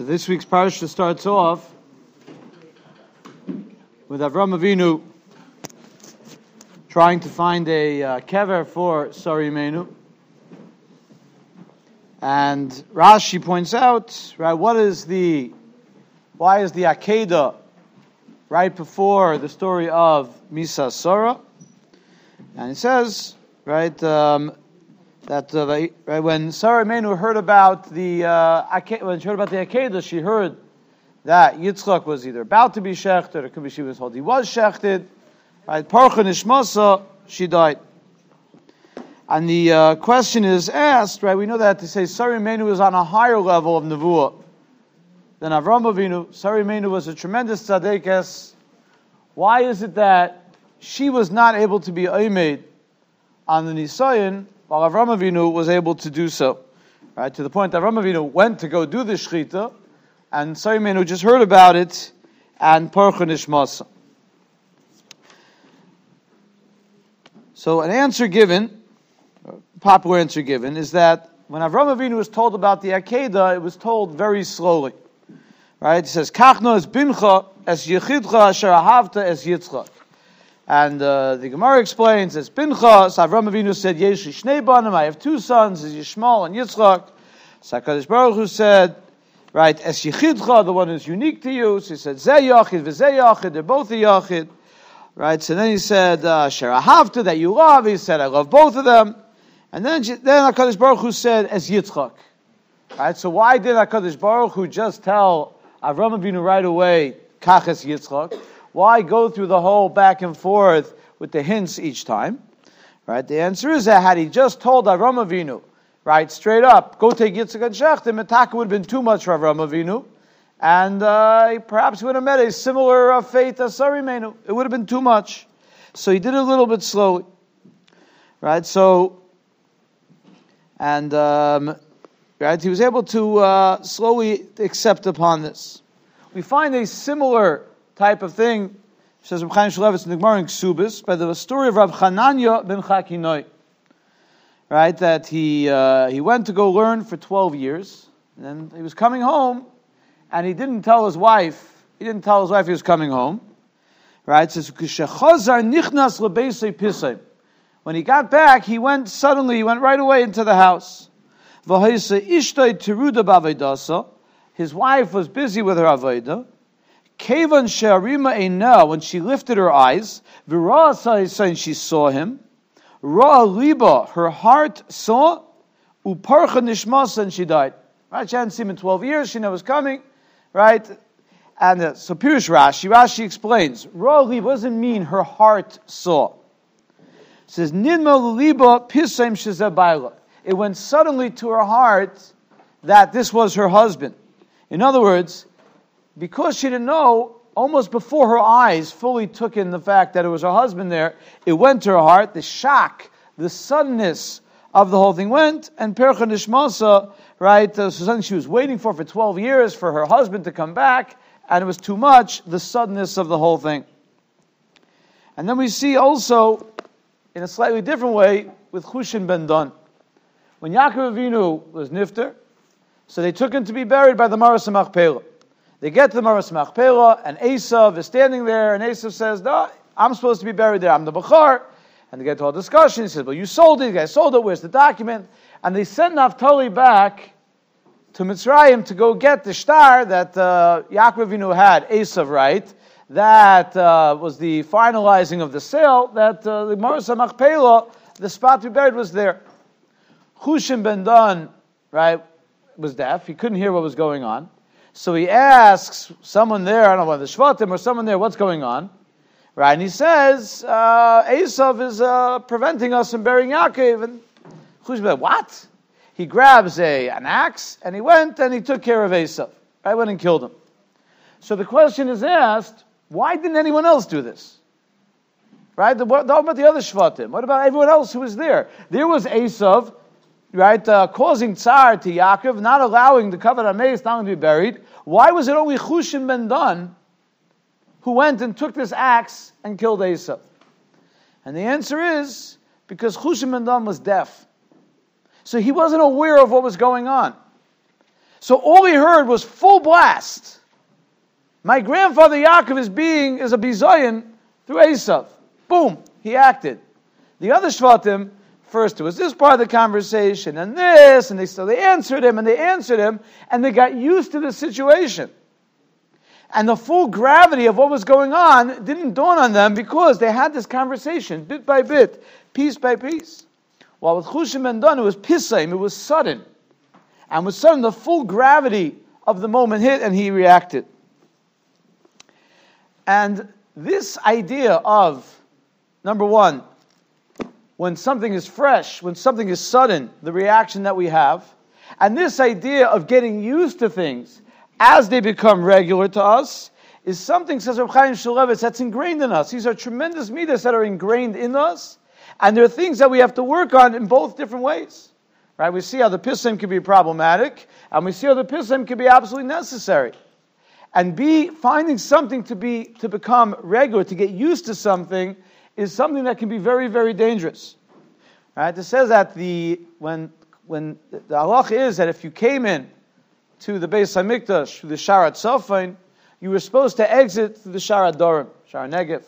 So this week's parsha starts off with Avram Avinu trying to find a uh, kever for Sarimenu. And Rashi points out, right, what is the, why is the Akedah right before the story of Misa Sora? And it says, right, um, that uh, right, when Sarah Menu heard about the uh, when she heard about the Akedah, she heard that Yitzchak was either about to be shechted, or could be she was told he was shechted. Right, Parcha Nishmasa, she died. And the uh, question is asked, right? We know that to say Sarah Menu is on a higher level of nevuah than Avram Avinu. Sarah Menu was a tremendous tzaddikas. Why is it that she was not able to be aimed on the Nisayan while Avram Avinu was able to do so. Right, to the point that Avram Avinu went to go do the Shechita, and Sarimenu just heard about it, and Parcha Masa. So an answer given, popular answer given, is that when Avram Avinu was told about the Akedah, it was told very slowly. Right? It says, Kachno es bincha es yechidcha asher ahavta es yitzchak. And uh, the Gemara explains as Pinchas, Avram Avinu said, Yeshi Shnei Banim, I have two sons, as Yishmael and Yitzchak. HaKadosh Baruch Hu said, right, Es Yechidcha, the one who's unique to you. So he said, Zeh Yachid, V'zeh Yachid, they're both a Yachid. Right, so then he said, uh, Sherahavta, that you love. He said, I love both of them. And then, then HaKadosh Baruch Hu said, as Yitzchak. Right, so why did HaKadosh Baruch Hu just tell Avram Avinu right away, Kach es Yitzchak? Why go through the whole back and forth with the hints each time? Right? The answer is that had he just told Avram Avinu, right, straight up, go take Yitzchak and Shechtim, Mataka would have been too much for Avram Avinu, and uh, perhaps would have met a similar uh, fate as Sarimenu. It would have been too much. So he did it a little bit slowly. Right? So, and, um, right, he was able to uh, slowly accept upon this. We find a similar type of thing, says Reb Chaim Shmulevitz in the Gemara in Ksubis, by the story of Rav Chananya ben Chakinoi. Right, that he, uh, he went to go learn for 12 years, and then he was coming home, and he didn't tell his wife, he didn't tell his wife he was coming home. Right, it says, nichnas When he got back, he went suddenly, he went right away into the house. His wife was busy with her avodah. Kevan Sharima Eina, when she lifted her eyes, Vira and she saw him. Ra Liba, her heart saw. Uparcha Nishmas, and she died. Right? She hadn't seen him in 12 years, she knew was coming. Right? And uh, so Pirush Rashi, Rashi explains, Ra Liba doesn't mean her heart saw. It says, Ninma Liba Pisaim Shazabaila. It went suddenly to her heart that this was her husband. In other words, because she didn't know, almost before her eyes fully took in the fact that it was her husband there, it went to her heart, the shock, the suddenness of the whole thing went, and Percha Nishmasa, right, uh, so something she was waiting for for 12 years for her husband to come back, and it was too much, the suddenness of the whole thing. And then we see also, in a slightly different way, with Chushim ben Dan. When Yaakov Avinu was nifter, so they took him to be buried by the Maras Machpelah. They get to the Maras Machpelah, and Esav is standing there, and Esav says, no, I'm supposed to be buried there. I'm the Bachar. And they get to a discussion. He says, well, you sold it. You guys sold it. Where's the document? And they send Naphtali back to Mitzrayim to go get the star that uh, Yaakov Avinu had, Esav, right? That uh, was the finalizing of the sale, that uh, the Maras Machpelah, the spot to be buried was there. Hushim ben Dan, right, was deaf. He couldn't hear what was going on. So he asks someone there, I don't know whether Shvatim or someone there, what's going on? Right? And he says, uh, Esav is uh, preventing us from burying Yaakov. And Chushbeh, what? He grabs a, an axe and he went and he took care of Esav. Right? Went and killed him. So the question is asked, why didn't anyone else do this? Right? The, what about the other Shvatim? What about everyone else who was there? There was Esav right, uh, causing tsar to Yaakov, not allowing the covenant of Meis to be buried. Why was it only Chushim ben Dan who went and took this axe and killed Esav? And the answer is because Chushim ben Dan was deaf. So he wasn't aware of what was going on. So all he heard was full blast. My grandfather Yaakov is being is a bizayin through Esav. Boom, he acted. The other Shvatim, first it was this part of the conversation and this, and they so they answered him and they answered him, and they got used to the situation. And the full gravity of what was going on didn't dawn on them because they had this conversation bit by bit, piece by piece. While with Chushim and Dun, it was pisaim, it was sudden. And with sudden, the full gravity of the moment hit and he reacted. And this idea of, number one, when something is fresh, when something is sudden, the reaction that we have, and this idea of getting used to things as they become regular to us, is something, says Reb Chaim Shmulevitz, that's ingrained in us. These are tremendous midas that are ingrained in us, and there are things that we have to work on in both different ways. Right? We see how the pisim can be problematic, and we see how the pisim can be absolutely necessary. And B, finding something to be to become regular, to get used to something, is something that can be very, very dangerous. Right? It says that the when when the halach is that if you came in to the Beis Hamikdash through the Sharat Safin, you were supposed to exit through the Sharat Dorim, Sharat Negev.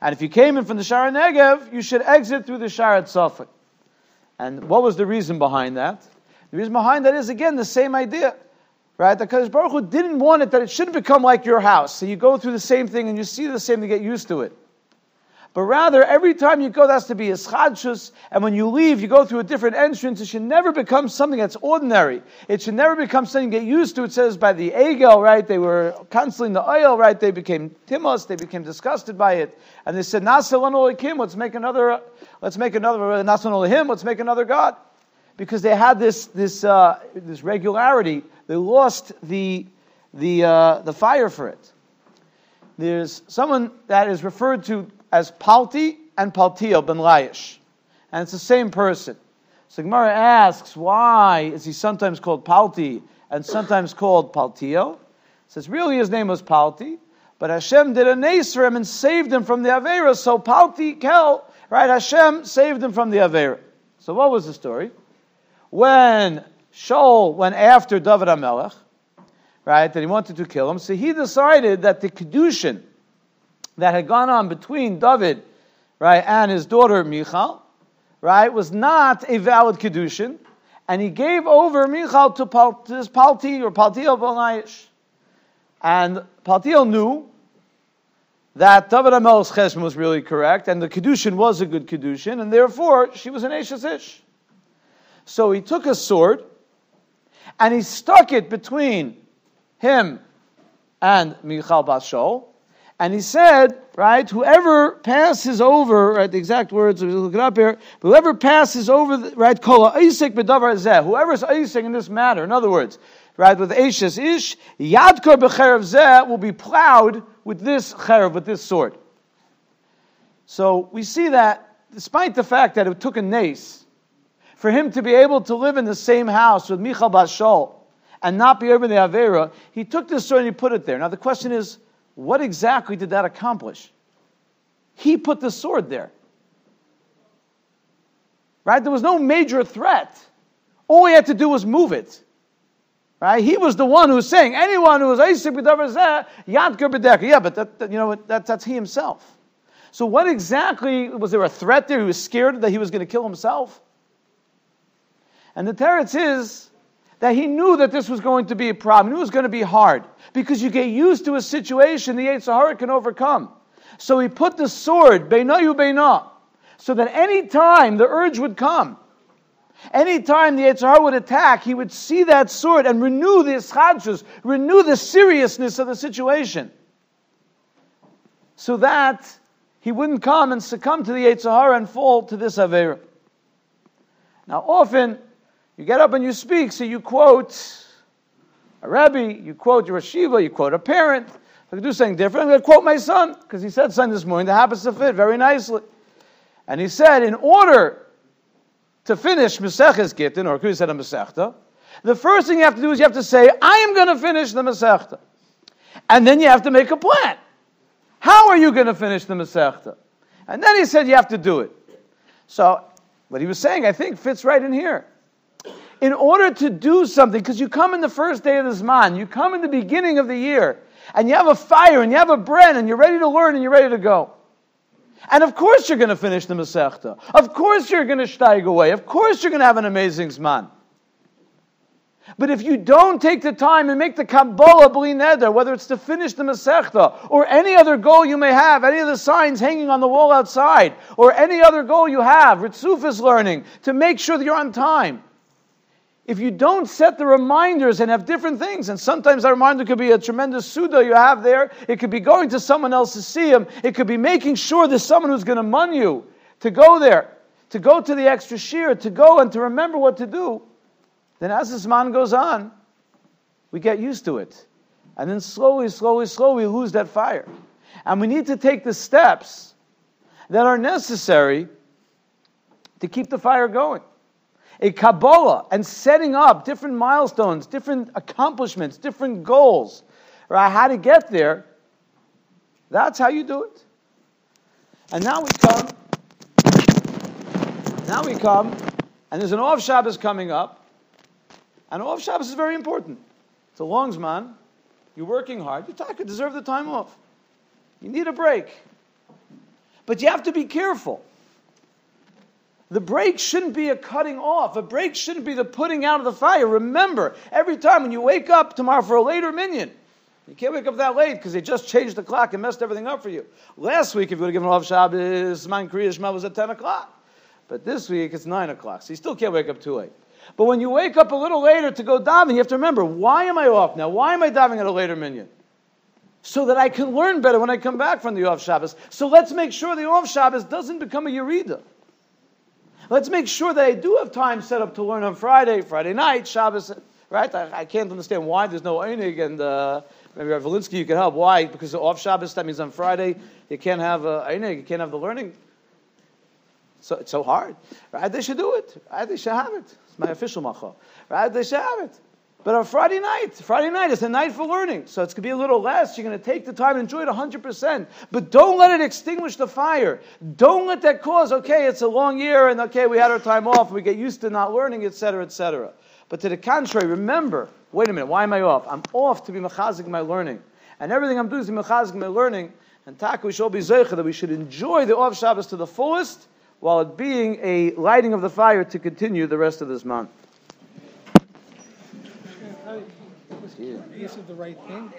And if you came in from the Sharat Negev, you should exit through the Sharat Safin. And what was the reason behind that? The reason behind that is, again, the same idea. Right? Because Baruch Hu didn't want it that it shouldn't become like your house. So you go through the same thing and you see the same to get used to it. But rather, every time you go, that's to be a schadshus, and when you leave, you go through a different entrance. It should never become something that's ordinary. It should never become something you get used to. It says by the egel, right? They were in the oil, right? They became timos, they became disgusted by it, and they said, "Nasalan kim, let's make another, let's make another him, let's make another god," because they had this this uh, this regularity. They lost the the uh, the fire for it. There's someone that is referred to as Palti and Paltiel ben Laish. And it's the same person. So Gemara asks, why is he sometimes called Palti and sometimes called Paltiel? Says really his name was Palti, but Hashem did a nace for him and saved him from the Avera. So Palti Kel, right? Hashem saved him from the Avera. So what was the story? When Shaul went after David HaMelech, right, that he wanted to kill him, so he decided that the Kedushin, that had gone on between David, right, and his daughter Michal, right, was not a valid kedushin, and he gave over Michal to, Pal, this Palti or Paltiel Balaish. And Paltiel knew that David HaMelech's chesm was really correct, and the kedushin was a good kedushin, and therefore she was an Eshes Ish. So he took a sword, and he stuck it between him and Michal Bashol, and he said, right, whoever passes over, right, the exact words, we look it up here, whoever passes over, the, right, kol isik bedavar zeh, whoever's isik in this matter, in other words, right, with Ashes ish, yadkor becherev zeh will be plowed with this cherev, with this sword. So we see that, despite the fact that it took a nace, for him to be able to live in the same house with Michal Bashol and not be over the Avera, he took this sword and he put it there. Now the question is, what exactly did that accomplish? He put the sword there. Right? There was no major threat. All he had to do was move it. Right? He was the one who was saying, anyone who was Yad Yeah, but that, that, you know, that, that's he himself. So what exactly, was there a threat there? He was scared that he was going to kill himself? And the teretz is that he knew that this was going to be a problem. It was going to be hard because you get used to a situation the Yitzhahara can overcome. So he put the sword, Beinayu Beina, so that any time the urge would come, any time the Yitzhahara would attack, he would see that sword and renew the ischadshus, renew the seriousness of the situation. So that he wouldn't come and succumb to the Yitzhahara and fall to this Avera. Now often, you get up and you speak, so you quote a Rebbe, you quote your Shiva, you quote a parent. If I could do something different, I'm going to quote my son, because he said something this morning that happens to fit very nicely. And he said, in order to finish Maseches Gittin, or could he said a Masechta, the first thing you have to do is you have to say, I am going to finish the Masechta. And then you have to make a plan. How are you going to finish the Masechta? And then he said, you have to do it. So, what he was saying, I think, fits right in here. In order to do something, because you come in the first day of the Zman, you come in the beginning of the year, and you have a fire, and you have a bread, and you're ready to learn, and you're ready to go. And of course you're going to finish the Masechta. Of course you're going to steig away. Of course you're going to have an amazing Zman. But if you don't take the time and make the Kabbalah bli neder, whether it's to finish the Masechta or any other goal you may have, any of the signs hanging on the wall outside, or any other goal you have, Ritzufis learning, to make sure that you're on time. If you don't set the reminders and have different things, and sometimes that reminder could be a tremendous suda you have there, it could be going to someone else to see him, it could be making sure there's someone who's going to mun you to go there, to go to the extra shear, to go and to remember what to do then as this man goes on, we get used to it. And then slowly, slowly, slowly we lose that fire. And we need to take the steps that are necessary to keep the fire going. A Kabbalah and setting up different milestones, different accomplishments, different goals, right? How to get there. That's how you do it. And now we come. Now we come, and there's an off Shabbos coming up. And off Shabbos is very important. It's a long zman. You're working hard. You deserve the time off. You need a break. But you have to be careful. The break shouldn't be a cutting off. A break shouldn't be the putting out of the fire. Remember, every time when you wake up tomorrow for a later minyan, you can't wake up that late because they just changed the clock and messed everything up for you. Last week, if you would have given off Shabbos, Man Kriya Shema was at 10 o'clock. But this week, it's 9 o'clock. So you still can't wake up too late. But when you wake up a little later to go daven, you have to remember, why am I off now? Why am I davening at a later minyan? So that I can learn better when I come back from the off Shabbos. So let's make sure the off Shabbos doesn't become a Yerida. Let's make sure that I do have time set up to learn on Friday, Friday night, Shabbos, right? I, I can't understand why there's no Einig and uh, maybe Rav Valinsky, you can help. Why? Because off Shabbos, that means on Friday, you can't have uh, Einig, you can't have the learning. So it's so hard. Right? They should do it. Right? They should have it. It's my official macho. Right? They should have it. But on Friday night, Friday night is a night for learning. So it's going to be a little less. You're going to take the time and enjoy it 100%. But don't let it extinguish the fire. Don't let that cause, okay, it's a long year and okay, we had our time off, we get used to not learning, etc., etc. But to the contrary, remember, wait a minute, why am I off? I'm off to be mechazik my learning. And everything I'm doing is mechazik my learning. And taka, we should be zeicha that we should enjoy the off Shabbos to the fullest while it being a lighting of the fire to continue the rest of this month. This is the right thing.